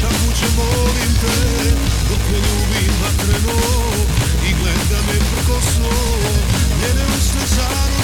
Šapuće molim te Dok me ljubim vatreno I gleda me prkosno Njene usne zaro